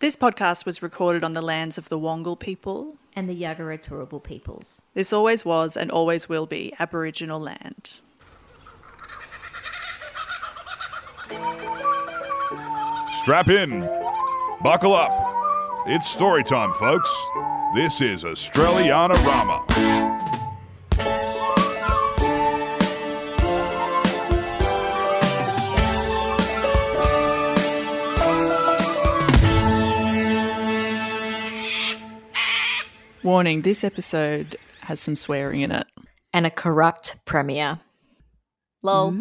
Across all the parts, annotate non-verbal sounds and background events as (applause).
This podcast was recorded on the lands of the Wongal people. and the Yagara Turrbal peoples. This always was and always will be Aboriginal land. Strap in. Buckle up. It's story time, folks. This is Australiana Rama. Warning this episode has some swearing in it. And a corrupt premier. Lol. (laughs)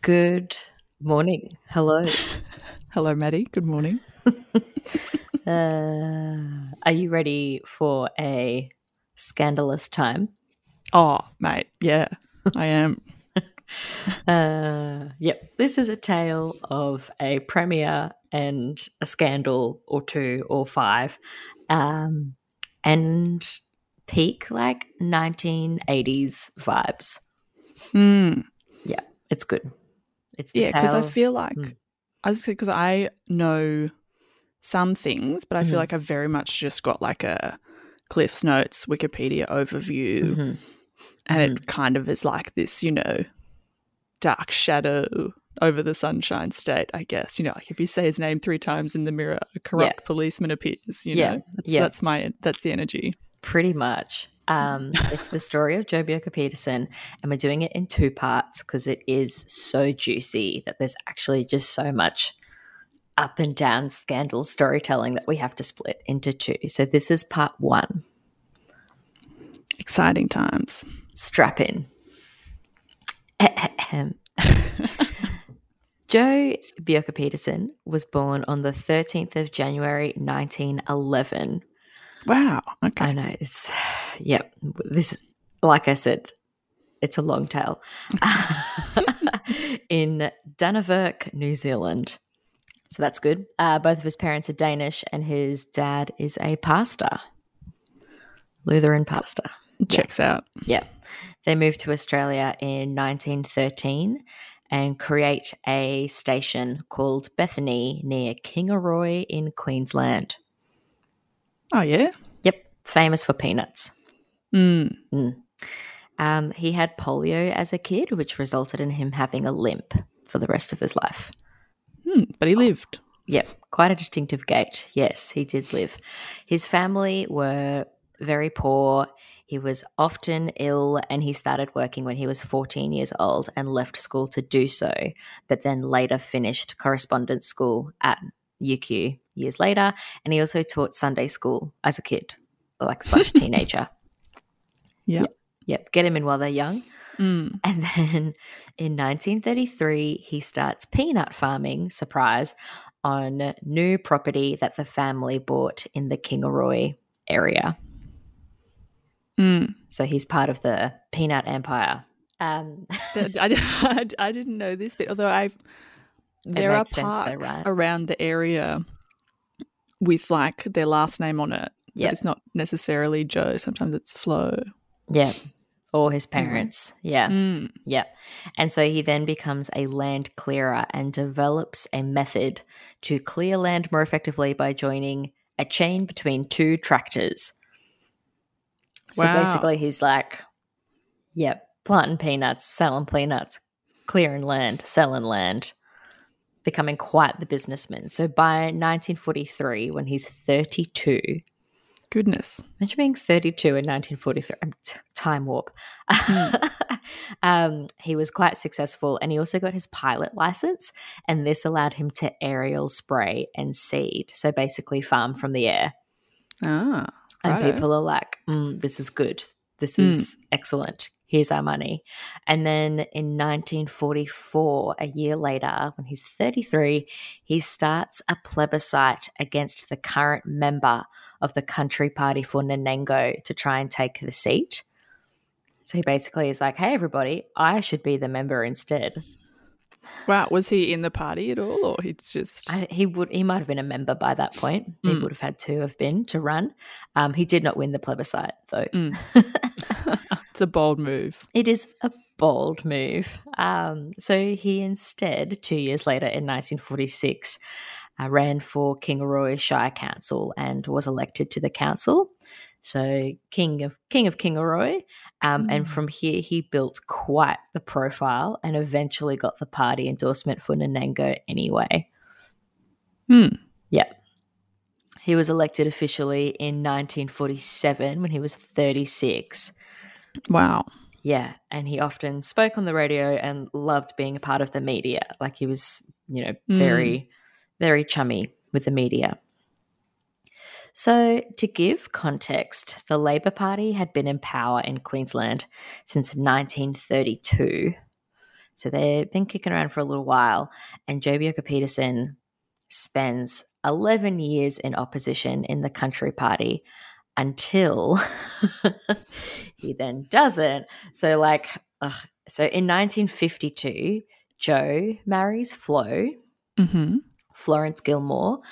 Good morning. Hello. (laughs) Hello, Maddie. Good morning. (laughs) Uh, are you ready for a scandalous time? Oh, mate. Yeah, I am. (laughs) Uh, yep. This is a tale of a premier and a scandal or two or five. Um, and peak like 1980s vibes. Hmm. Yeah, it's good. It's Yeah, because I feel like Mm. I was because I know some things, but I feel Mhm. like I've very much just got like a Cliff's Notes Wikipedia overview, Mhm. and it kind of is like this, you know, dark shadow over the Sunshine State. I guess you know, like if you say his name three times in the mirror, a corrupt policeman appears. You Yeah, know, that's, yeah. that's my that's the energy. Pretty much. Um, it's the story of Joh Bjelke-Petersen, and we're doing it in two parts because it is so juicy that there's actually just so much up and down scandal storytelling that we have to split into two. So this is part one. Exciting times. Strap in. Joe Bjorka Peterson was born on the 13th of January 1911 Wow. Okay. I know it's yeah. This is like I said, it's a long tale. (laughs) In Dannevirke, New Zealand, so that's good. Uh, both of his parents are Danish, and his dad is a pastor, Lutheran pastor. Checks out. Yeah, they moved to Australia in 1913 and create a station called Bethany near Kingaroy in Queensland. Oh yeah. Yep, famous for peanuts. Mm. Um, he had polio as a kid, which resulted in him having a limp for the rest of his life. Hmm. But he lived. Yep, quite a distinctive gait. Yes, he did live. His family were very poor. He was often ill and he started working when he was 14 years old and left school to do so, but then later finished correspondence school at UQ years later. And he also taught Sunday school as a kid, like slash (laughs) teenager. Yeah. Yep, get him in while they're young. Mm. And then in 1933, he starts peanut farming, surprise, on new property that the family bought in the Kingaroy area. Mm. So he's part of the peanut empire. Um, I, (laughs) I, I didn't know this bit, although I've there are sense though, parks right? around the area with like their last name on it. But it's not necessarily Joe. Sometimes it's Flo. yeah. Or his parents. Yeah. Mm. Yeah. And so he then becomes a land clearer and develops a method to clear land more effectively by joining a chain between two tractors. So Wow. basically, he's like, yep, planting peanuts, selling peanuts, clearing land, selling land, becoming quite the businessman. So by 1943, when he's 32, Goodness. Imagine being 32 in 1943. Um, time warp. (laughs) um, he was quite successful and he also got his pilot license, and this allowed him to aerial spray and seed. So basically, farm from the air. Ah. And righto. people are like, mm, this is good. This Mm. is excellent. Here's our money. And then in 1944, a year later, when he's 33, he starts a plebiscite against the current member of the Country Party for Nanango to try and take the seat. So he basically is like, hey, everybody, I should be the member instead. Wow. Was he in the party at all, or he's just? I, he would he might have been a member by that point. He Mm. would have had to have been to run. Um, he did not win the plebiscite though. Mm. (laughs) it's a bold move. It is a bold move. Um, so he instead, two years later in 1946, uh, ran for Kingaroy Shire Council and was elected to the council. So King of King of Kingaroy, um, mm. and from here he built quite the profile and eventually got the party endorsement for Nanango anyway. Hmm. Yeah. He was elected officially in 1947 when he was 36. Wow. Yeah, and he often spoke on the radio and loved being a part of the media. Like he was, you know, very, mm. very chummy with the media. So, to give context, the Labor Party had been in power in Queensland since 1932. So, they've been kicking around for a little while. And Joh Bjelke-Petersen spends 11 years in opposition in the Country Party until (laughs) he then doesn't. So, like, ugh. so in 1952, Joe marries Flo, mm-hmm. Florence Gilmore.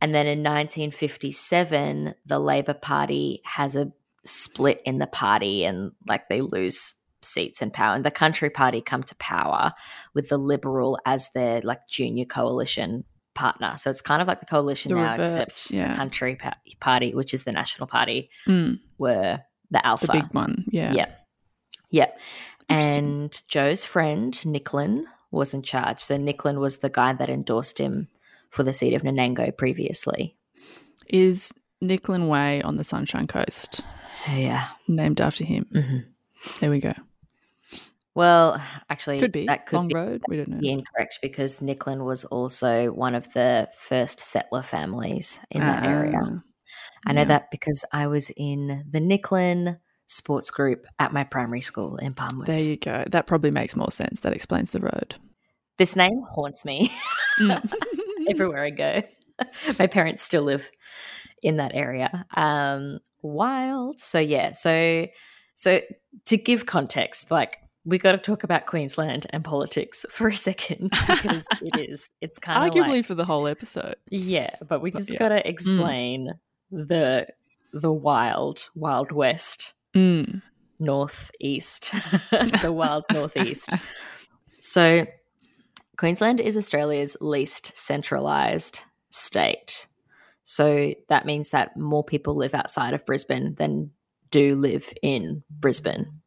And then in 1957, the Labor Party has a split in the party and like they lose seats and power. And the Country Party come to power with the Liberal as their like junior coalition partner. So it's kind of like the coalition the now, reverse, except yeah. the Country Party, which is the National Party, mm. were the alpha. The big one, yeah. Yeah. Yeah. And Joe's friend, Nicklin, was in charge. So Nicklin was the guy that endorsed him for the seat of Nanango previously. Is Nicklin Way on the Sunshine Coast? Yeah. Named after him. Mm-hmm. There we go. Well, actually, could be that could long be, road. We don't know. Be incorrect because Nicklin was also one of the first settler families in that uh, area. Ah, I know yeah. that because I was in the Nicklin sports group at my primary school in Palmwoods. There you go. That probably makes more sense. That explains the road. This name haunts me mm. (laughs) (laughs) everywhere I go. (laughs) my parents still live in that area. Um, wild. So yeah. So so to give context, like we got to talk about Queensland and politics (laughs) for a second because it is it's kind of arguably like, for the whole episode. Yeah, but we just yeah. got to explain mm. the the wild wild west mm. northeast, the wild northeast. So Queensland is Australia's least centralized state. So that means that more people live outside of Brisbane than do live in Brisbane.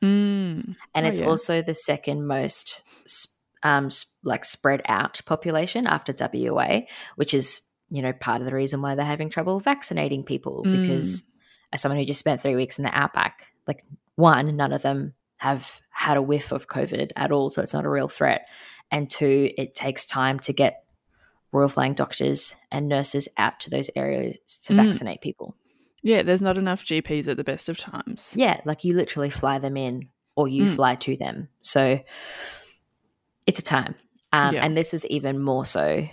Mm. And oh, it's yeah. also the second most um, like spread out population after WA, which is, you know, part of the reason why they're having trouble vaccinating people mm. because as someone who just spent three weeks in the outback, like one, none of them have had a whiff of COVID at all, so it's not a real threat. And two, it takes time to get Royal Flying doctors and nurses out to those areas to mm. vaccinate people. Yeah, there's not enough GPs at the best of times. Yeah, like you literally fly them in or you mm. fly to them. So it's a time. Um, yeah. And this was even more so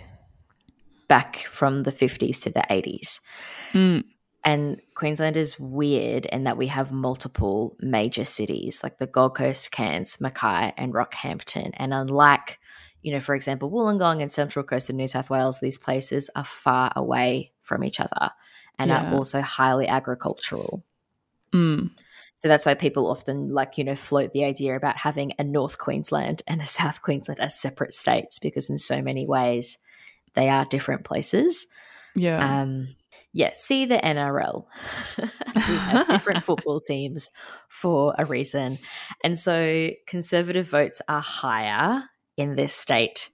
back from the 50s to the 80s. Mm. And Queensland is weird in that we have multiple major cities like the Gold Coast, Cairns, Mackay, and Rockhampton. And unlike, you know, for example, Wollongong and Central Coast of New South Wales, these places are far away from each other and yeah. are also highly agricultural. Mm. So that's why people often like, you know, float the idea about having a North Queensland and a South Queensland as separate states because in so many ways they are different places. Yeah. Um, yeah, see the NRL. (laughs) we have different (laughs) football teams for a reason. And so conservative votes are higher in this state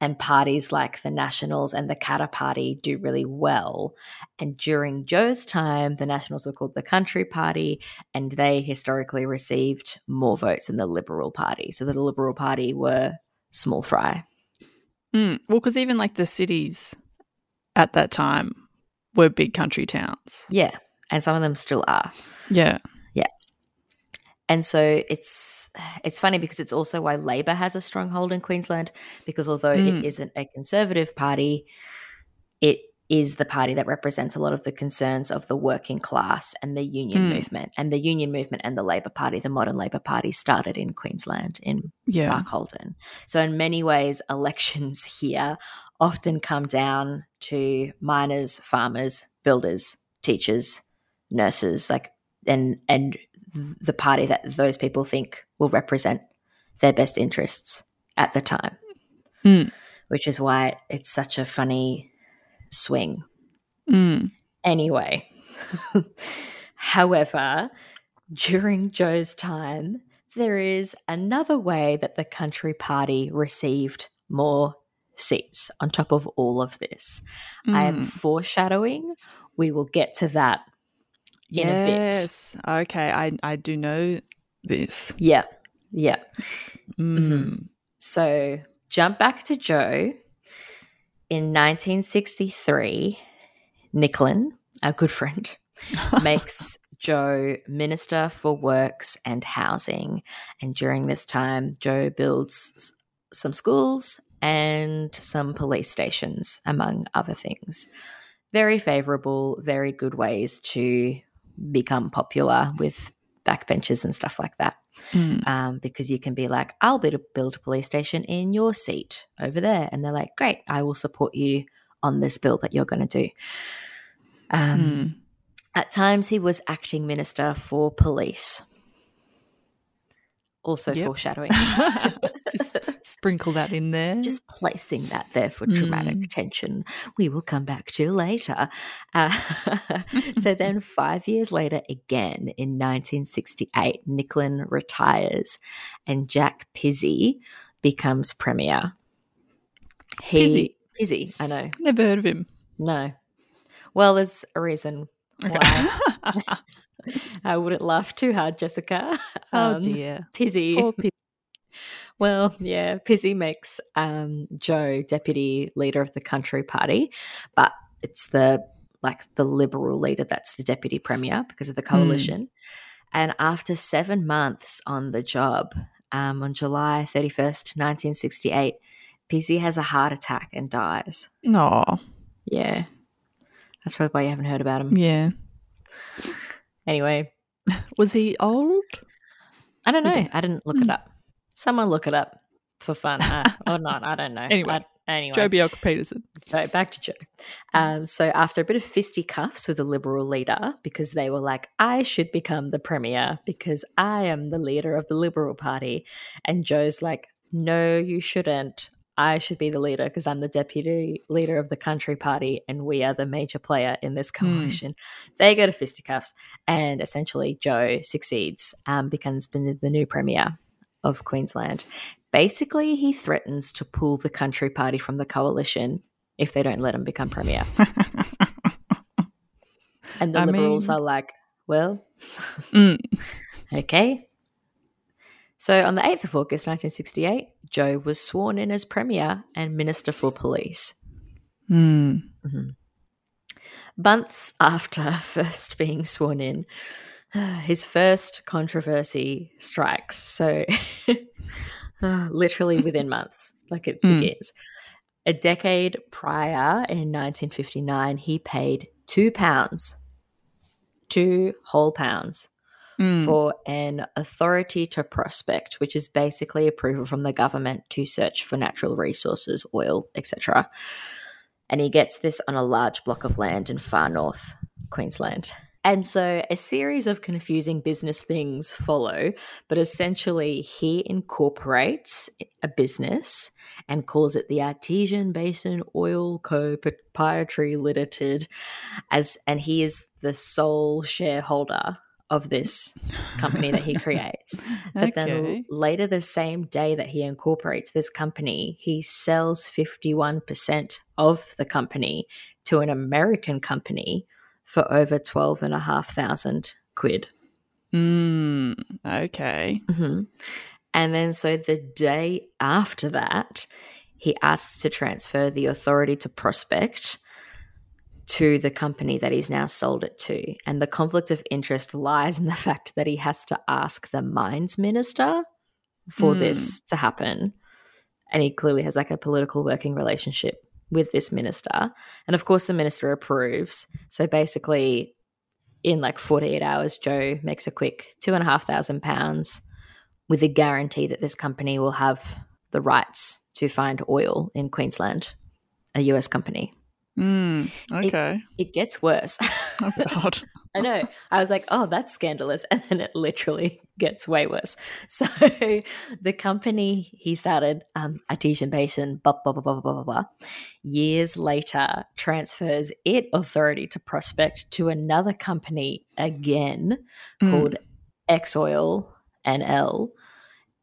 and parties like the Nationals and the Katter Party do really well. And during Joe's time, the Nationals were called the Country Party, and they historically received more votes than the Liberal Party. So the Liberal Party were small fry. Mm, well, because even like the cities at that time were big country towns. Yeah, and some of them still are. Yeah. And so it's it's funny because it's also why Labor has a stronghold in Queensland because although mm. it isn't a conservative party, it is the party that represents a lot of the concerns of the working class and the union mm. movement. And the union movement and the Labor Party, the modern Labor Party, started in Queensland in yeah. Barcaldine. So in many ways, (laughs) elections here often come down to miners, farmers, builders, teachers, nurses, like and and the party that those people think will represent their best interests at the time. Mm. Which is why it's such a funny swing. Mm. Anyway, (laughs) however, during Joe's time, there is another way that the Country Party received more seats on top of all of this. I am Mm. foreshadowing. We will get to that in a bit. yes. Okay. I I do know this. Yeah. Yeah. Mm. So jump back to Joe. In 1963, Nicklin, our good friend, (laughs) makes Joe Minister for Works and Housing. And during this time, Joe builds some schools and some police stations, among other things. Very favorable, very good ways to become popular with backbenchers and stuff like that Mm. um, because you can be like, I'll build a, build a police station in your seat over there. And they're like, great, I will support you on this bill that you're going to do. Um, Mm. At times, he was acting minister for police. Also Yep. foreshadowing. (laughs) Just (laughs) sprinkle that in there. Just placing that there for dramatic Mm. tension. We will come back to later. Uh, (laughs) so then, (laughs) five years later, again in 1968, Nicklin retires and Jack Pizzey becomes premier. He, Pizzey, I know. never heard of him. No. Well, there's a reason Okay. why. I wouldn't laugh too hard, Jessica. oh Um, dear. Pizzey. Poor Pip. Well, yeah, Pizzey makes um, Joe deputy leader of the country party, but it's the like the liberal leader that's the deputy premier because of the coalition. And after seven months on the job, um, on July thirty first, nineteen sixty eight, Pizzey has a heart attack and dies. No. Yeah, that's probably why you haven't heard about him. Yeah. Anyway, (laughs) Was he old? I don't know. I didn't look it Hmm. up. Someone look it up for fun uh, (laughs) or not. I don't know. Anyway, I- anyway. Joh Bjelke-Petersen. So back to Joe. Um, so after a bit of fisticuffs with the Liberal leader, because they were like, I should become the premier because I am the leader of the Liberal Party. And Joe's like, No, you shouldn't. I should be the leader because I'm the deputy leader of the country party and we are the major player in this coalition. They go to fisticuffs and essentially Joe succeeds, um, becomes the new premier of Queensland. Basically, he threatens to pull the country party from the coalition if they don't let him become premier. (laughs) And the I liberals mean- are like, well, Mm. (laughs) okay. So on the 8th of August 1968, Joe was sworn in as Premier and Minister for Police. Mm. Months after (laughs) first being sworn in, (sighs) his first controversy strikes. So (laughs) uh, literally within months, like it Mm. begins. A decade prior, in 1959, he paid two pounds, two whole pounds Mm. for an authority to prospect, which is basically approval from the government to search for natural resources, oil, etc. And he gets this on a large block of land in far north Queensland. And so a series of confusing business things follow, but essentially he incorporates a business and calls it the Artesian Basin Oil Co. Proprietary Limited as and he is the sole shareholder of this company that he (laughs) creates. But then later the same day that he incorporates this company, he sells 51% of the company to an American company for over 12,500 quid. Mm. Okay. hmm And then, so the day after that, he asks to transfer the authority to prospect to the company that he's now sold it to. And the conflict of interest lies in the (laughs) fact that he has to ask the mines minister for Hmm. this to happen. And he clearly has like a political working relationship with this minister. And of course, the minister approves. So basically, in like 48 hours, Joe makes a quick two and a half thousand pounds with a guarantee that this company will have the rights to find oil in Queensland, a US company. Mm, okay. It, it gets worse. (laughs) oh God. (laughs) I know. I was like, oh, that's scandalous. (laughs) And then it literally gets way worse. So the company he started, um, Artesian Basin, blah, blah, blah, blah, blah, blah, blah, years later transfers it authority to prospect to another company again Mm. called Exoil NL.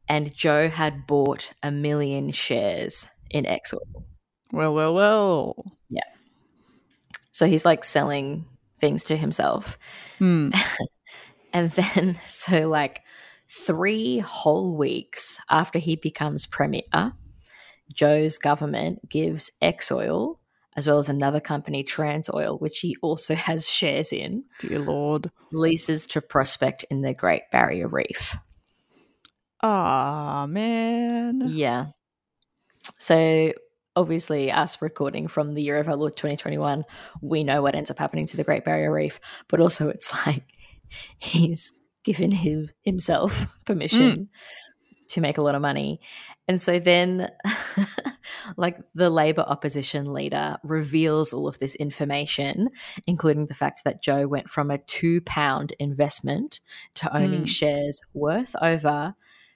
And Joe had bought a million shares in Exoil. Well, well, well. So he's like selling things to himself. Hmm. (laughs) And then, (laughs) so like three whole weeks after he becomes premier, Joe's government gives Exoil, as well as another company, Transoil, which he also (laughs) has shares in, Dear Lord. leases to prospect in the Great Barrier Reef. Ah, man. Yeah. So obviously, us recording from the year of our Lord 2021, we know what ends up happening to the Great Barrier Reef, but also it's (laughs) like he's given him himself (laughs) permission to make a lot of money. And so then, (laughs) like, the Labour opposition leader reveals all of this information, including the fact that Joe went from a two pound investment to owning Mm. shares worth over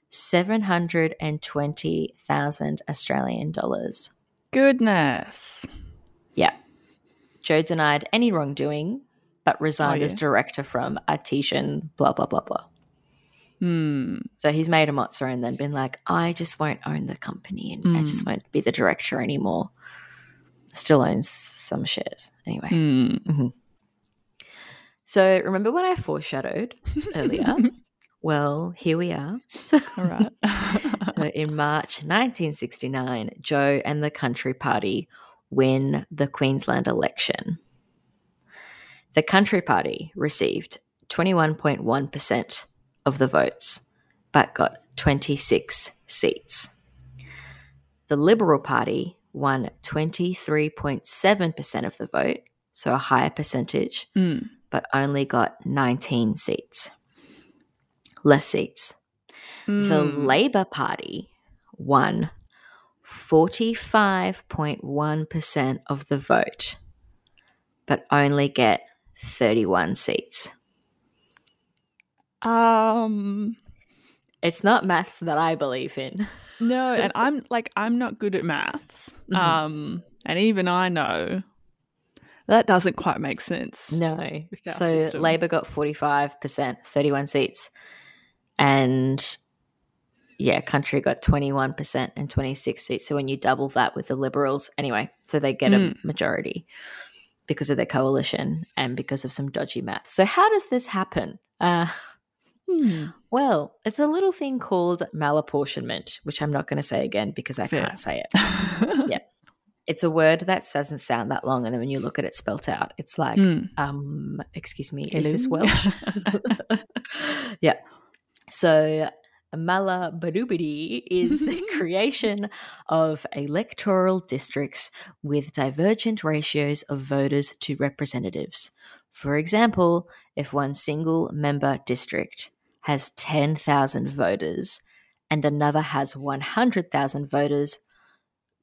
720,000 Australian dollars. Goodness. Yeah. Joe denied any wrongdoing, but resigned Oh, as director from Artesian, blah, blah, blah, blah. Hmm. So he's made a mozza and then been like, I just won't own the company and I just Mm. won't be the director anymore. Still owns some shares. Anyway. Hmm. So remember when I foreshadowed earlier? (laughs) well, here we are. All right. (laughs) So in March 1969, Joe and the Country Party win the Queensland election. The Country Party received 21.1% of the votes, but got 26 seats. The Liberal Party won 23.7% of the vote, so a higher percentage, Hmm. but only got 19 seats. Less seats. The Hmm. Labour Party won 45.1% of the vote, but only get 31 seats. Um. It's not maths that I believe in. No, (laughs) and I'm like I'm not good at maths. Mhm. Um, and even I know that doesn't quite make sense. No. So system. Labour got 45%, 31 seats. And yeah, Country got 21% and 26 seats. So when you double that with the Liberals, anyway, so they get a Mm. majority because of their coalition and because of some dodgy math. So how does this happen? Uh, Hmm. well, it's a little thing called malapportionment, which I'm not going to say again because I Fair. can't say it. (laughs) Yeah. It's a word that doesn't sound that long, and then when you look at it spelt out, it's like, Hmm. um, excuse me, is this Welsh? (laughs) (laughs) yeah. So Mala Barubidi is the (laughs) creation of electoral districts with divergent ratios of voters to representatives. For example, if one single member district has 10,000 voters and another has 100,000 voters,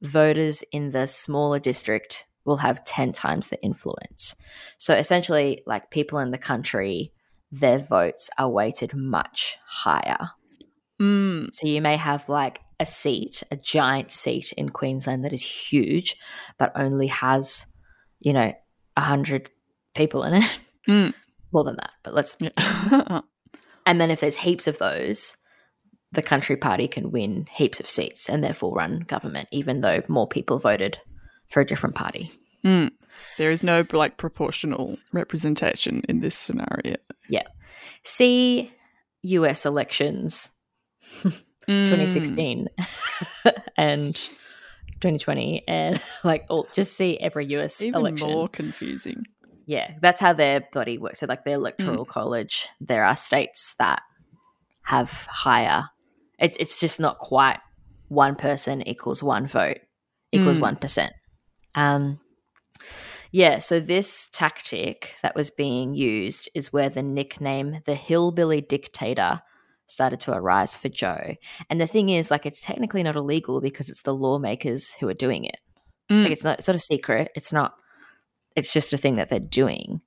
voters in the smaller district will have 10 times the influence. So essentially, like people in the country, their votes are weighted much higher. Hmm. So you may have like a seat, a giant seat in Queensland that is huge, but only has, you know, 100 people in it. Mm. (laughs) More than that, but let's. (laughs) And then if there's heaps of those, the country party can win heaps of seats and therefore run government, even though more people voted for a different party. Hmm. There is no like proportional representation in this scenario. Yeah. See US elections Mm. 2016 (laughs) and 2020 and like all just see every US Even election. more confusing. Yeah, that's how their body works. So like their electoral college, there are states that have higher it's it's just not quite one person equals one vote equals Mm. one percent. Um yeah, so this tactic that was being used is where the nickname the hillbilly dictator started to arise for Joe. And the thing is, like, it's technically not illegal because it's the lawmakers who are doing it. Mm. Like, it's not, it's not a secret. It's not it's just a thing that they're doing.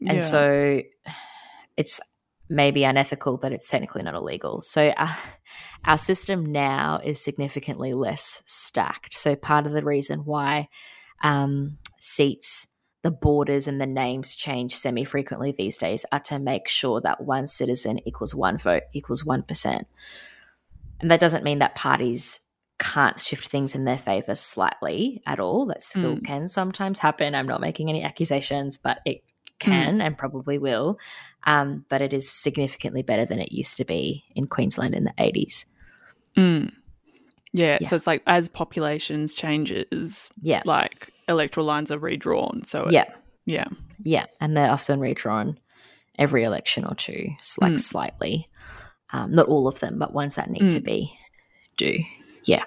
And Yeah. so it's maybe unethical, but it's technically not illegal. So our, our system now is significantly less stacked. So part of the reason why um, seats, the borders, and the names change semi frequently these days are to make sure that one citizen equals one vote equals 1%. And that doesn't mean that parties can't shift things in their favor slightly at all. That still Mm. can sometimes happen. I'm not making any accusations, but it can and probably will. Um, but it is significantly better than it used to be in Queensland in the 80s. Mm. Yeah, Yeah. so it's like as populations changes, Yeah. like electoral lines are redrawn. So it- Yeah. yeah, Yeah. And they're often redrawn every election or two, like Mm. slightly. Um, not all of them, but ones that need to Mm. be do. Yeah.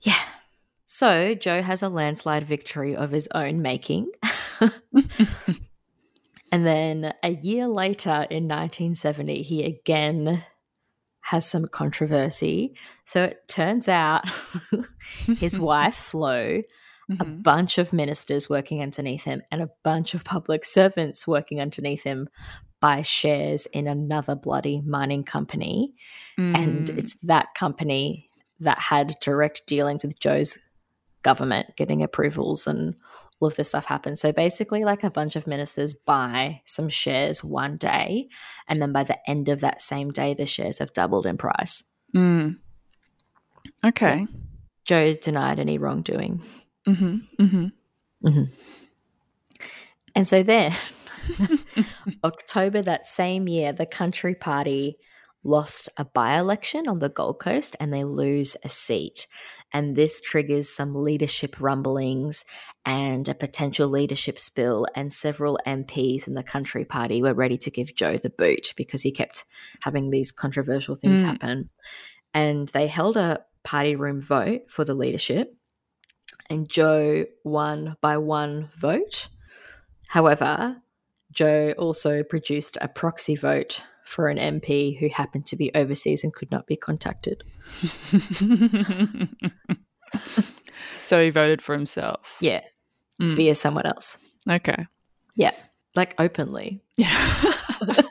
Yeah. So Joe has a landslide victory of his own making. (laughs) and then a year later in 1970, he again has some controversy. So it turns out (laughs) his (laughs) wife, Flo, a Mhm. bunch of ministers working underneath him and a bunch of public servants working underneath him buy shares in another bloody mining company. And Mm. it's that company that had direct dealings with Joe's government, getting approvals and all of this stuff happened. So basically, like a bunch of ministers buy some shares one day, and then by the end of that same day, the shares have doubled in price. Mm. Okay. Joe denied any wrongdoing. Mm-hmm. Mm-hmm. And so then, (laughs) October that same year, the Country Party lost a by election on the Gold Coast and they lose a seat. And this triggers some leadership rumblings and a potential leadership spill. And several MPs in the Country Party were ready to give Joe the boot because he kept having these controversial things Mm. happen. And they held a party room vote for the leadership. And Joe won by one vote. However, Joe also produced a proxy vote for an MP who happened to be overseas and could not be contacted. (laughs) so he voted for himself. Yeah, Mm. via someone else. Okay. Yeah, like openly. Yeah. (laughs)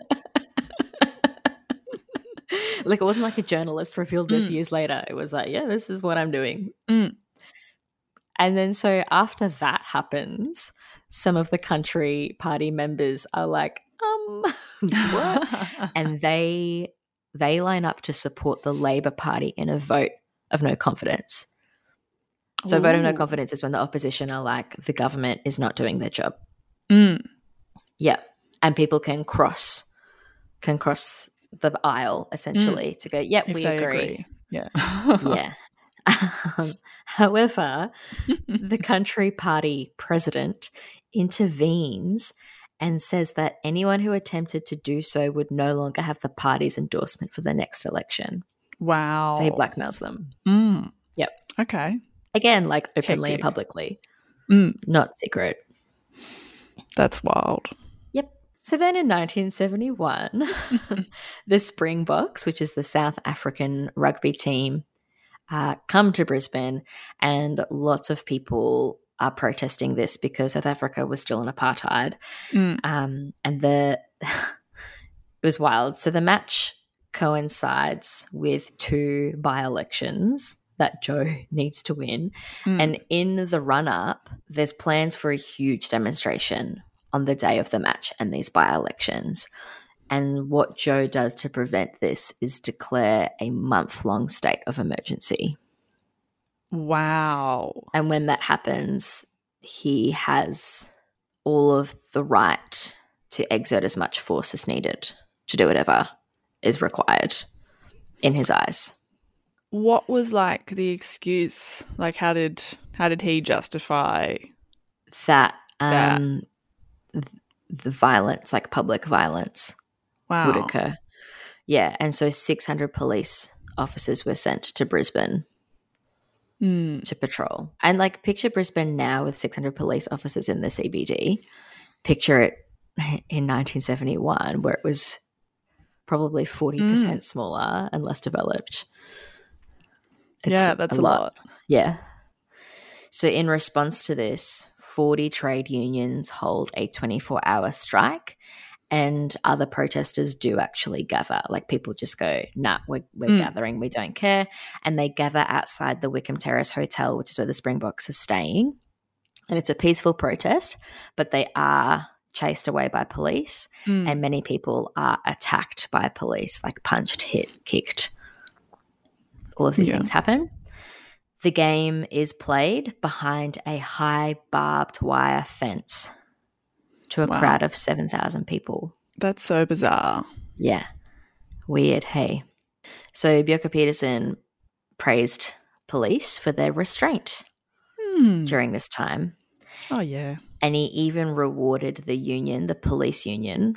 Like it wasn't like a journalist revealed this Mm. years later. It was like, yeah, this is what I'm doing. Mm. And then so after that happens, some of the country party members are like, um, (laughs) what? (laughs) and they they line up to support the Labour Party in a vote of no confidence. So a vote of no confidence is when the opposition are like the government is not doing their job. Mm. Yeah. And people can cross can cross the aisle essentially to go, yep, If we agree. agree. Yeah. Yeah. (laughs) Um, however, the (laughs) country party president intervenes and says that anyone who attempted to do so would no longer have the party's endorsement for the next election. wow. So he blackmails them. Mm. Yep. Okay. Again, like openly Hectic. and publicly, Mm. not secret. That's wild. Yep. So then in 1971, (laughs) (laughs) the Springboks, which is the South African rugby team, uh, come to Brisbane, and lots of people are protesting this because South Africa was still in apartheid. Mm. Um, and the (laughs) it was wild. So the match coincides with two by elections that Joe (laughs) needs to win. Mm. And in the run up, there's plans for a huge demonstration on the day of the match and these by elections. And what Joe does to prevent this is declare a month long state of emergency. wow. And when that happens, he has all of the right to exert as much force as needed to do whatever is required in his eyes. What was like the excuse? Like how did how did he justify That, That. um, th- the violence, like public violence, wow. would occur. Yeah, and so 600 police officers were sent to Brisbane Mm. to patrol. And like picture Brisbane now with 600 police officers in the CBD. Picture it (laughs) in 1971 where it was probably 40% Mm. smaller and less developed. Yeah, that's a lot. Yeah. So in response to this, 40 trade unions hold a 24 hour strike, and other protesters do actually gather. Like people just go, nah, we're, we're Mm. gathering, we don't care. And they gather outside the Wickham Terrace Hotel, which is where the Springboks are staying. And it's a peaceful protest, but they are chased away by police, Mm. and many people are attacked by police, like punched, hit, kicked. All of these Yeah. things happen. The game is played behind a high barbed wire fence to a Wow. crowd of 7,000 people. That's so bizarre. Yeah. Weird, hey. So Bjelke-Petersen praised police for their restraint Hmm. during this time. Oh yeah. And he even rewarded the union, the police union,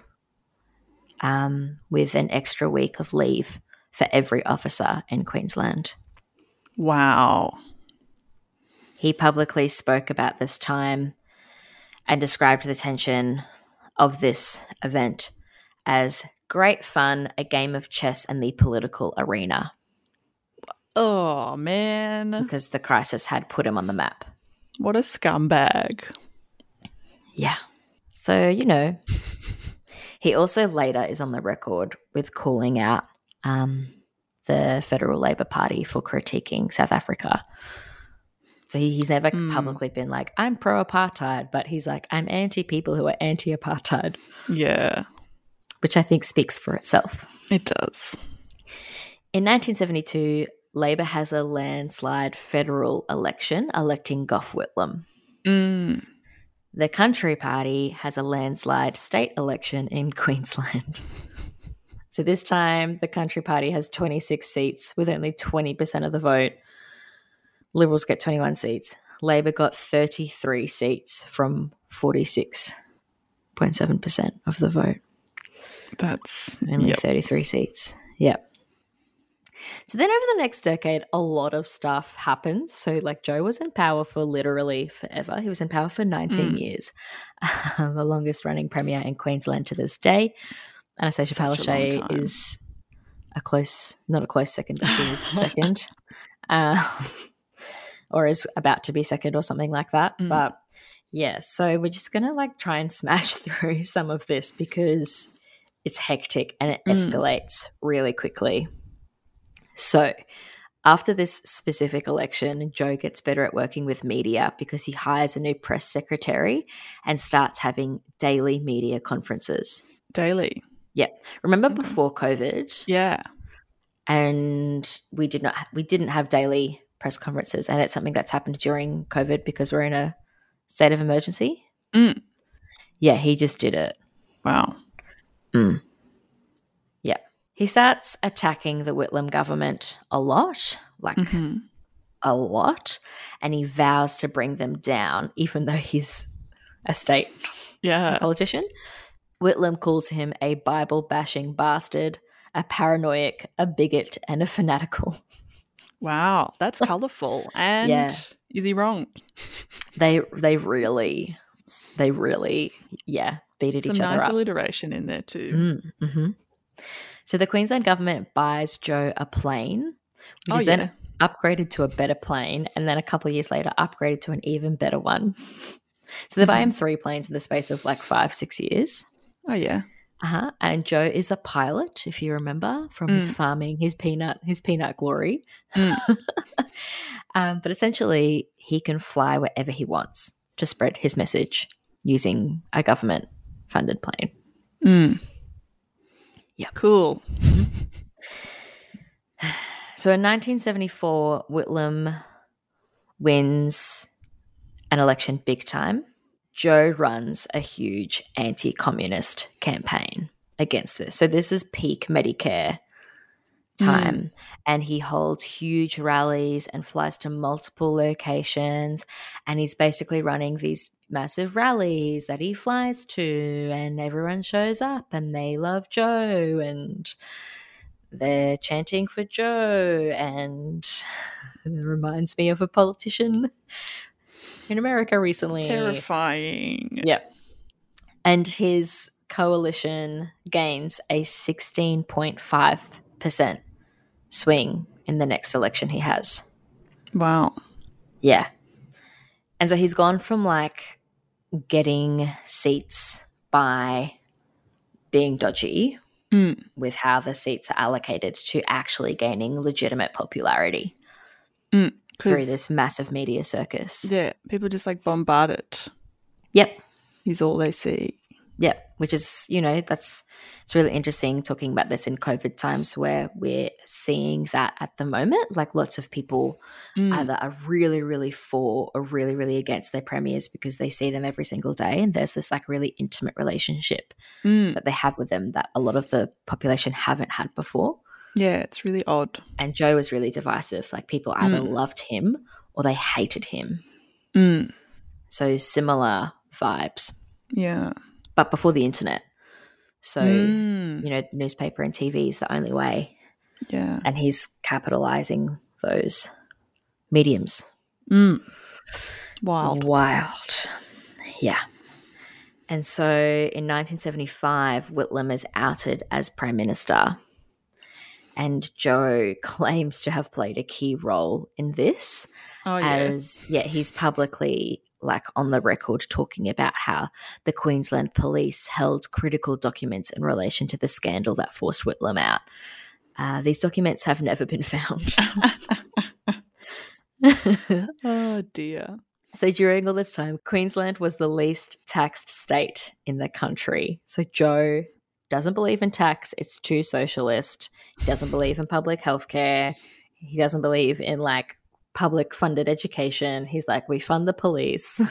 um, with an extra week of leave for every officer in Queensland. Wow. He publicly spoke about this time and described the tension of this event as great fun, a game of chess in the political arena, Oh man. because the crisis had put him on the map. What a scumbag. Yeah. So, you know, he also later is on the record with calling out um, the Federal Labor Party for critiquing South Africa. So he, he's never Mm. publicly been like, I'm pro apartheid, but he's like, I'm anti people who are anti apartheid, Yeah. which I think speaks for itself. It does. In 1972, Labor has a landslide federal election electing Gough Whitlam. Mm. The Country Party has a landslide state election in (laughs) Queensland. So this time, the Country Party has 26 seats with only 20% of the vote. Liberals get 21 seats. Labor got 33 seats from 46.7% of the vote. That's Only yep. 33 seats. Yep. So then over the next decade, a lot of stuff happens. So, like, Joe was in power for literally forever. He was in power for 19 Mm. years, (laughs) the longest running premier in Queensland to this day. Annastacia Such a Palaszczuk time. is a close, not a close second, but she is (laughs) second. Uh, or is about to be second or something like that. Mm. But yeah, so we're just gonna like try and smash (laughs) through some of this because it's hectic and it Mm. escalates really quickly. So, after this specific election, Joe gets better at working with media because he hires a new press secretary and starts having daily media conferences. Daily. Yeah. Remember Okay. before COVID, Yeah. and we did not we didn't have daily press conferences, and it's something that's happened during COVID because we're in a state of emergency. Mm. Yeah, he just did it. Wow. Mm. Yeah. He starts attacking the Whitlam government a lot, like hmm a lot, and he vows to bring them down, even though he's a state Yeah. politician. Whitlam calls him a Bible bashing bastard, a paranoiac, a bigot, and a fanatical. (laughs) Wow. That's (laughs) colorful. And Yeah. is he wrong? They they really, they really, yeah, beat at Some each other nice alliteration in there too. Mm, hmm So the Queensland government buys Joe a plane, which Oh, is yeah. then upgraded to a better plane, and then a couple of years later, upgraded to an even better one. So they buy Mm-hmm. him three planes in the space of like five, six years. Oh yeah. Uh-huh. And Joe is a pilot, if you remember, from his Mm. farming, his peanut, his peanut glory. Mm. (laughs) um, but essentially, he can fly wherever he wants to spread his message using a government-funded plane. Mm. Yeah. Cool. (sighs) So in 1974, Whitlam wins an election big time. Joe runs a huge anti communist campaign against this. So this is peak Medicare time. Hmm. And he holds huge rallies and flies to multiple locations. And he's basically running these massive rallies that he flies to, and everyone shows up and they love Joe and they're chanting for Joe. And (laughs) it reminds me of a politician in America recently. Terrifying. Yeah. And his coalition gains a 16.5% swing in the next election he has. Wow. Yeah. And so he's gone from like getting seats by being dodgy Mm. with how the seats are allocated to actually gaining legitimate popularity Mm. Through this massive media circus. yeah, people just like bombard it. Yep. is all they see. Yep. Which is, you know, that's it's really interesting talking about this in COVID times where we're seeing that at the moment. Like lots of people Mm. either are really, really for or really, really against their premiers because they see them every single day. And there's this like really intimate relationship Mm. that they have with them that a lot of the population haven't had before. Yeah, it's really odd. And Joh was really divisive. Like people either Mm. loved him or they hated him. Mm. So similar vibes, Yeah. but before the internet. So, Mm. you know, newspaper and TV is the only way. Yeah. And he's capitalizing those mediums. Mm. Wild. Wild. Yeah. And so in 1975, Whitlam is outed as prime minister. And Joh claims to have played a key role in this. Oh yeah. as yeah he's publicly like on the record talking about how the queensland police held critical documents in relation to the scandal that forced whitlam out uh, these documents have never been found (laughs) (laughs) oh dear. so during all this time queensland was the least taxed state in the country so joh doesn't believe in tax it's too socialist. He doesn't believe in public health care he doesn't believe in like public funded education. He's like we fund the police. (laughs)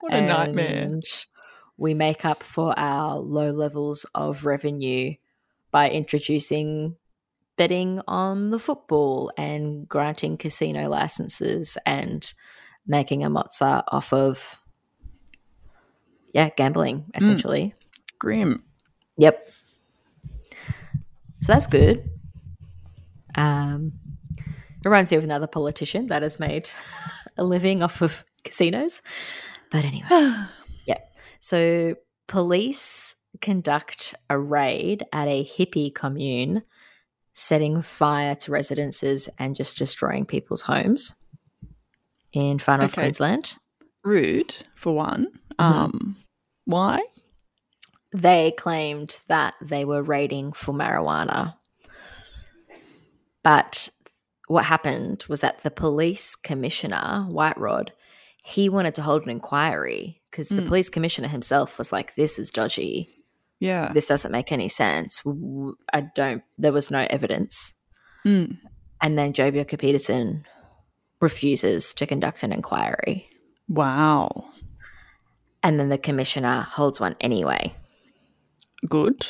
What a nightmare. and we make up for our low levels of revenue by introducing betting on the football and granting casino licenses and making a mozza off of yeah gambling hmm. essentially Grim. yep so that's good um it reminds me of another politician that has made (laughs) a living off of casinos but anyway (sighs) yeah. So police conduct a raid at a hippie commune, setting fire to residences and just destroying people's homes in far north Okay. Queensland. Rude, for one. Mm-hmm. Um why? They claimed that they were raiding for marijuana. But what happened was that the police commissioner, Whitrod, he wanted to hold an inquiry because the Mm. police commissioner himself was like, this is dodgy. Yeah. this doesn't make any sense. I don't, there was no evidence. Mm. And then Joh Bjelke-Petersen refuses to conduct an inquiry. Wow. And then the commissioner holds one anyway. Good.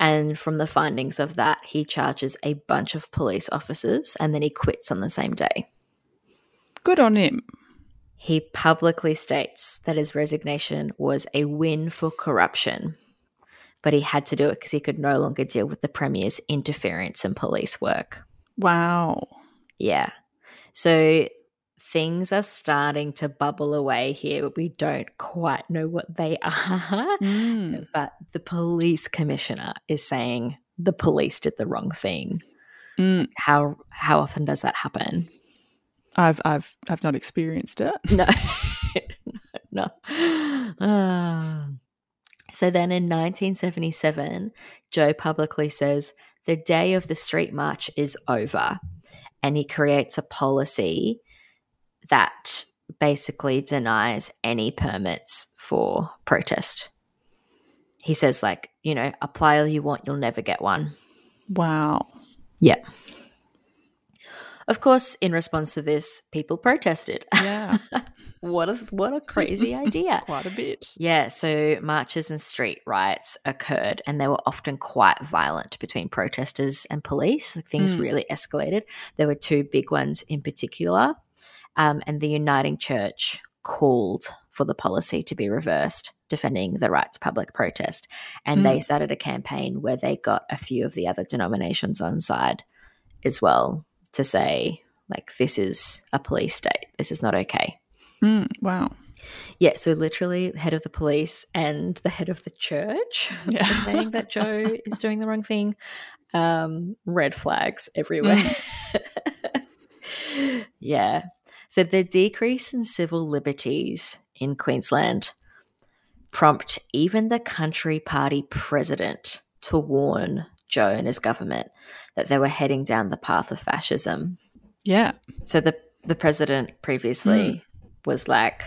And from the findings of that, he charges a bunch of police officers and then he quits on the same day. Good on him. He publicly states that his resignation was a win for corruption, but he had to do it because he could no longer deal with the Premier's interference in police work. Wow. Yeah. So things are starting to bubble away here, but we don't quite know what they (laughs) are. Mm. But the police commissioner is saying the police did the wrong thing. Mm. How how often does that happen? I've I've I've not experienced it. (laughs) No. (laughs) no. Ah. so then in 1977, Joh publicly says the day of the street march is over. And he creates a policy that basically denies any permits for protest. He says, like, you know, apply all you want, you'll never get one. Wow. Yeah. Of course, in response to this, people protested. Yeah. (laughs) what a what a crazy idea. (laughs) Quite a bit. Yeah, so marches and street riots occurred and they were often quite violent between protesters and police. Like things Mm. really escalated. There were two big ones in particular. Um, and the Uniting Church called for the policy to be reversed, defending the rights to public protest. And they started a campaign where they got a few of the other denominations on side as well to say, like, this is a police state. This is not okay. Mm. Wow. Yeah, so literally, head of the police and the head of the church (laughs) Yeah. are saying that Joh is doing the wrong thing. Um, red flags everywhere. (laughs) yeah. So the decrease in civil liberties in Queensland prompt even the country party president to warn Joh and his government that they were heading down the path of fascism. Yeah. So the the president previously mm. was like,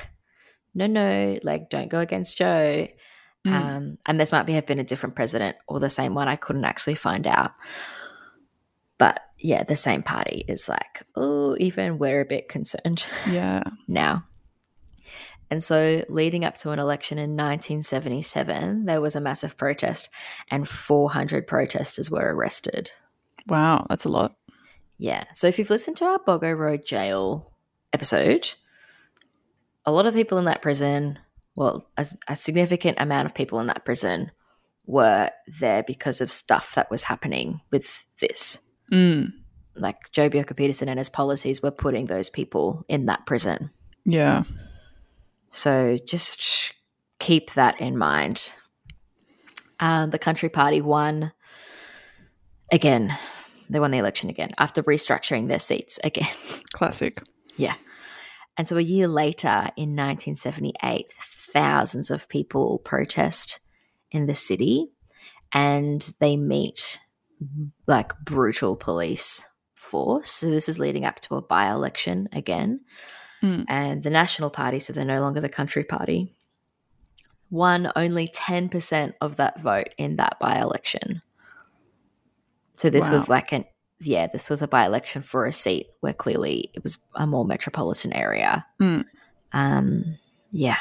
no, no, like don't go against Joh. Mm. Um, and this might be have been a different president or the same one. I couldn't actually find out. But yeah, the same party is like, oh, even we're a bit concerned. (laughs) Yeah. now. And so, leading up to an election in 1977, there was a massive protest, and 400 protesters were arrested. Wow, that's a lot. Yeah. So, if you've listened to our Boggo Road jail episode, a lot of people in that prison, well, a, a significant amount of people in that prison were there because of stuff that was happening with this. Mm. Like Joh Bjelke-Petersen and his policies were putting those people in that prison. Yeah. So just keep that in mind. Um, the Country Party won again. They won the election again after restructuring their seats again. (laughs) Classic. yeah. And so a year later, in 1978, thousands of people protest in the city and they meet like brutal police force. So this is leading up to a by election again. Mm. And the National Party, so they're no longer the Country Party, won only 10% of that vote in that by election. So this wow. was like an, yeah, this was a by election for a seat where clearly it was a more metropolitan area. Mm. Um, yeah.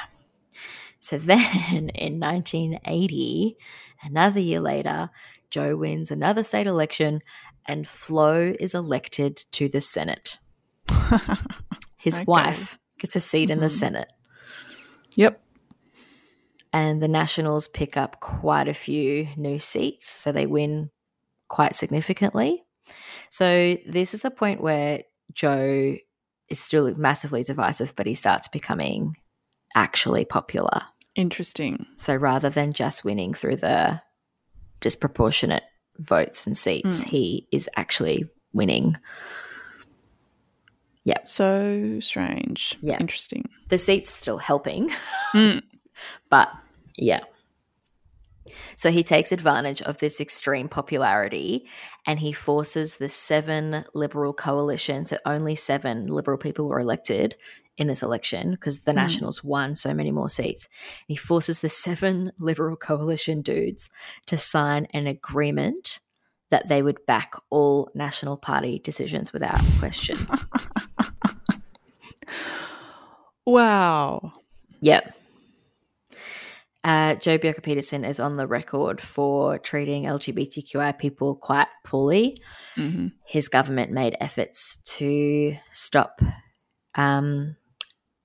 So (laughs) then in 1980, another year later, Joh wins another state election and Flo is elected to the Senate. (laughs) His okay. wife gets a seat mm-hmm. in the mm-hmm. Senate. Yep. And the Nationals pick up quite a few new seats, so they win quite significantly. So this is the point where Joh is still massively divisive, but he starts becoming actually popular. Interesting. So rather than just winning through the disproportionate votes and seats, mm. he is actually winning yeah. So strange. Yeah. Interesting. The seat's still helping. (laughs) Mm. but yeah. So he takes advantage of this extreme popularity and he forces the seven Liberal coalition to only seven Liberal people were elected in this election because the mm. Nationals won so many more seats. He forces the seven (laughs) Liberal coalition dudes to sign an agreement that they would back all National Party decisions without question. (laughs) wow. Yep. Uh, Joh Bjelke-Petersen is on the record for treating LGBTQI people quite poorly. Mm-hmm. His government made efforts to stop um,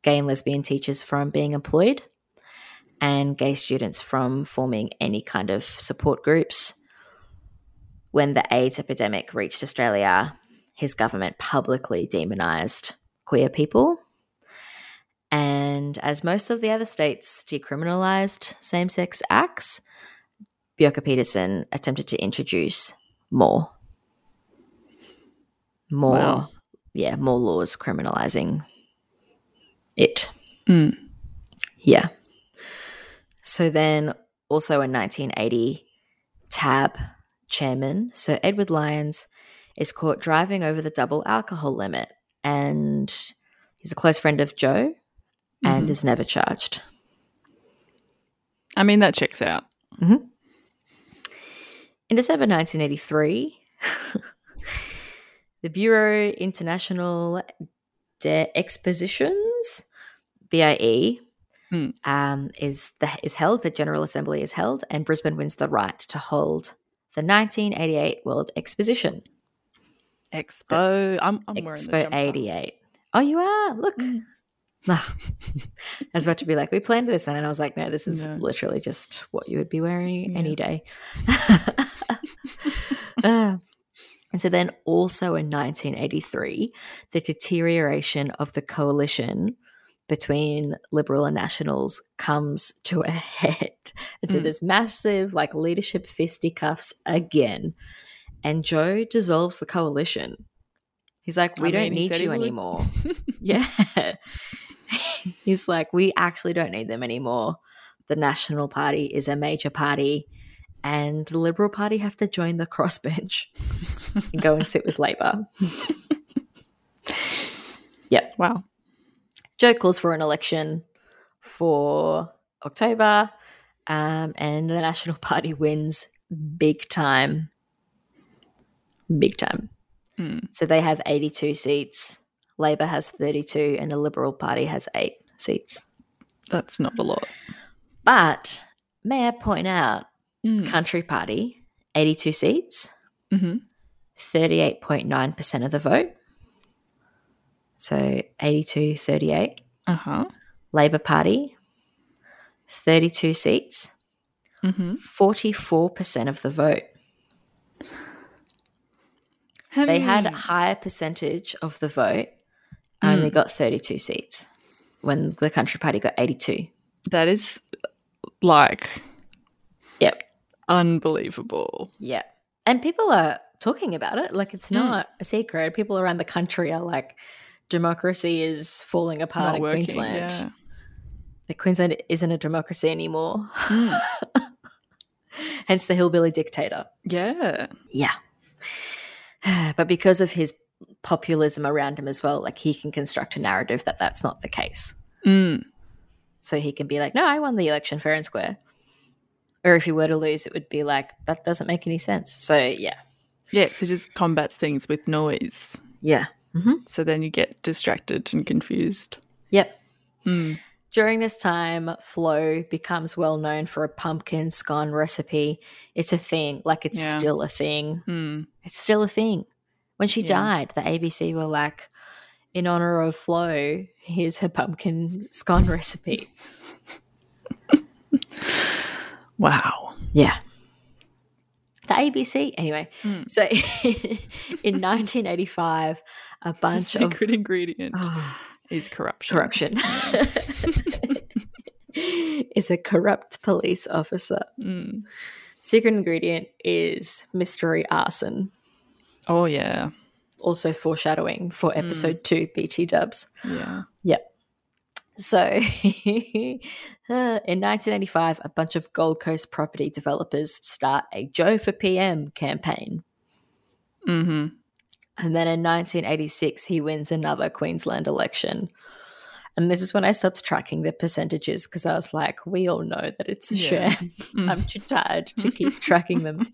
gay and lesbian teachers from being employed and gay students from forming any kind of support groups when the AIDS epidemic reached Australia, his government publicly demonised queer people. And as most of the other states decriminalised same sex acts, Bjelke-Petersen attempted to introduce more. More, wow. yeah, more laws criminalising it. Mm. Yeah. So then, also in 1980, TAB, chairman, Sir Edward Lyons, is caught driving over the double alcohol limit. And he's a close friend of Joh and mm-hmm. is never charged. I mean, that checks out. Mm-hmm. In December 1983, (laughs) the Bureau International des Expositions, BIE, mm. um, is the, is held. The General Assembly is held, and Brisbane wins the right to hold the 1988 World Exposition. Expo. So, I'm, I'm Expo 88. Oh, you are? Look. Mm. (laughs) I was about to be like, we planned this, and I was like, no, this is no. literally just what you would be wearing yeah. any day. (laughs) (laughs) uh, and so then, also in 1983, the deterioration of the coalition between Liberal and Nationals comes to a head. (laughs) And so mm. there's massive like leadership fisticuffs again. And Joh dissolves the coalition. He's like, we I don't mean, need you anymore. (laughs) yeah. (laughs) He's like, we actually don't need them anymore. The National Party is a major party, and the Liberal Party have to join the crossbench and go and sit with Labor. (laughs) yep. Wow. Joh calls for an election for October, um, and the National (laughs) Party wins big time. Big time. Mm. So they have 82 seats. Labor has 32, and the Liberal Party has eight seats. That's not a lot. But may I point out, Mm. Country Party, 82 seats, hmm 38.9% of the vote. So 82, 38. Uh huh. Labor Party, 32 seats, hmm 44% of the vote. They had a higher percentage of the vote, only Mm. got 32 seats when the Country Party got 82. that is like. Unbelievable. Yeah. And people are talking about it. Like it's Mm. not a secret. People around the country are like, democracy is falling apart Not in working. Queensland. Yeah. Like Queensland isn't a democracy anymore. Mm. (laughs) Hence the hillbilly dictator. Yeah. Yeah. (sighs) But because of his populism around him as well, like he can construct a narrative that that's not the case. Mm. So he can be like, no, I won the election fair and square. Or if you were to lose, it would be like, that doesn't make any sense. So yeah. Yeah. So just combats things with noise. Yeah. So then you get distracted and confused. Yep. Mm. During this time, Flo becomes well known for a pumpkin scone recipe. It's a thing, like it's Yeah. still a thing. Mm. It's still a thing. When she Yeah. died, the ABC were like, in honor of Flo, here's her pumpkin scone recipe. (laughs) Wow. Yeah. The ABC, anyway. Mm. So (laughs) in 1985, a The bunch (laughs) of secret ingredient Oh, is corruption. corruption (laughs) is a corrupt police officer. Mm. Secret ingredient is mystery arson. Oh yeah. Also foreshadowing for episode two, BT dubs. Yeah. Yep. So (laughs) in 1985, a bunch of Gold Coast property developers start a Joh for PM campaign. Mm-hmm. And then in 1986, he wins another Queensland election. And this is when I stopped tracking the percentages because I was like, we all know that it's a Yeah. sham. (laughs) Mm. I'm too tired to keep tracking them.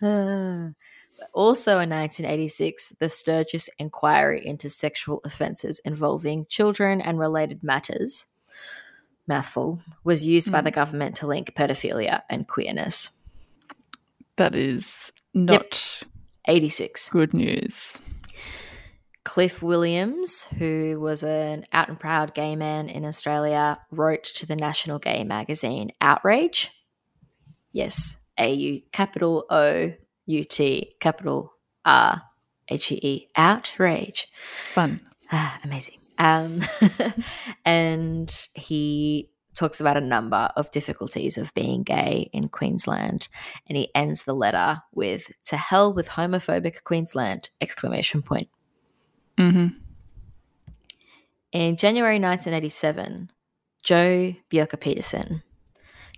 Uh, (laughs) also in 1986, the Sturgess inquiry into sexual offences involving children and related matters, mouthful, was used by Mm. the government to link pedophilia and queerness. That is not 86. good news. Cliff Williams, who was an out and proud gay man in Australia, wrote to the national gay magazine Outrage. Yes, A U capital O U T capital R H E E Outrage. Fun. Ah, amazing. Um, (laughs) and he talks about a number of difficulties of being gay in Queensland, and he ends the letter with "To hell with homophobic Queensland!" exclamation point. Mm-hmm. In January 1987, Joe Bjorka Peterson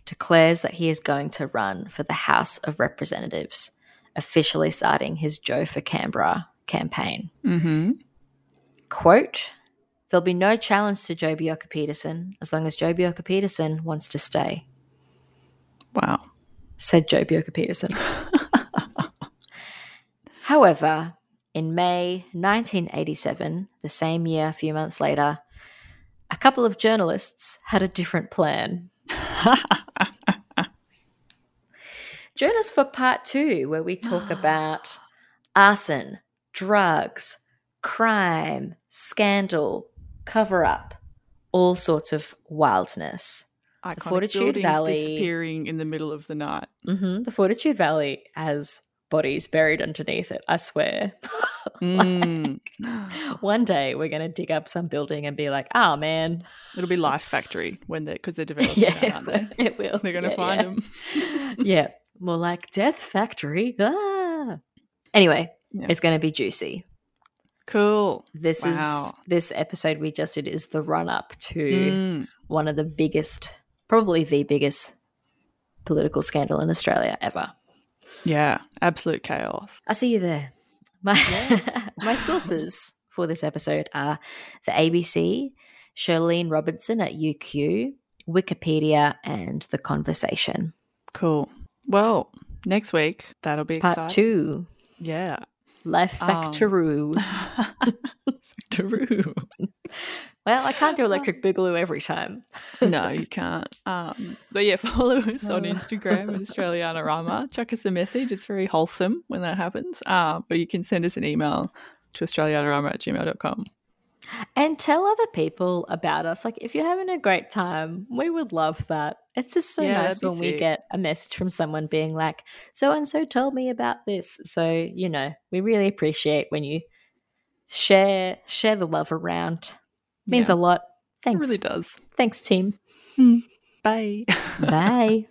declares that he is going to run for the House of Representatives, officially starting his Joh for Canberra campaign. Mm-hmm. Quote, There'll be no challenge to Joh Bjelke-Petersen as long as Joh Bjelke-Petersen wants to stay, Wow. said Joh Bjelke-Petersen. However, in May 1987, the same year, a few months later, a couple of journalists had a different plan. (laughs) Join us for part two, where we talk (gasps) about arson, drugs, crime, scandal, cover up, all sorts of wildness. Iconic Fortitude Valley- disappearing in the middle of the night. hmm The Fortitude Valley has bodies buried underneath it, I swear. (laughs) Mm. One day we're going to dig up some building and be like, oh man. It'll be Life Factory when they because they're (laughs) developing Yeah, that, aren't they? (laughs) it will. They're going to Yeah, find yeah. them. yeah, more like Death Factory. Ah. Anyway, Yeah. it's going to be juicy. Cool. This Wow. is this episode we just did is the run up to Mm. one of the biggest, probably the biggest political scandal in Australia ever. Yeah, absolute chaos. I see you there. My (laughs) my sources for this episode are the ABC, Charlene Robinson at UQ, Wikipedia, and The Conversation. Cool. Well, next week that'll be Part exciting. two, Yeah. Life Um, Factoroo. (laughs) Well, I can't do Electric Boogaloo every time. no, you can't. Um, but yeah, (laughs) follow us on. (laughs) Instagram at Australiana Rama. Chuck us a message. It's very wholesome when that happens. Um, or you can send us an email to australianarama at gmail.com. And tell other people about us. Like, if you're having a great time, we would love that. It's just so Yeah, nice when we get a message from someone being like, so and so told me about this. So, you know, we really appreciate when you share share the love around. Means Yeah. a lot. It Thanks. really does. Thanks, team. Bye. (laughs) Bye.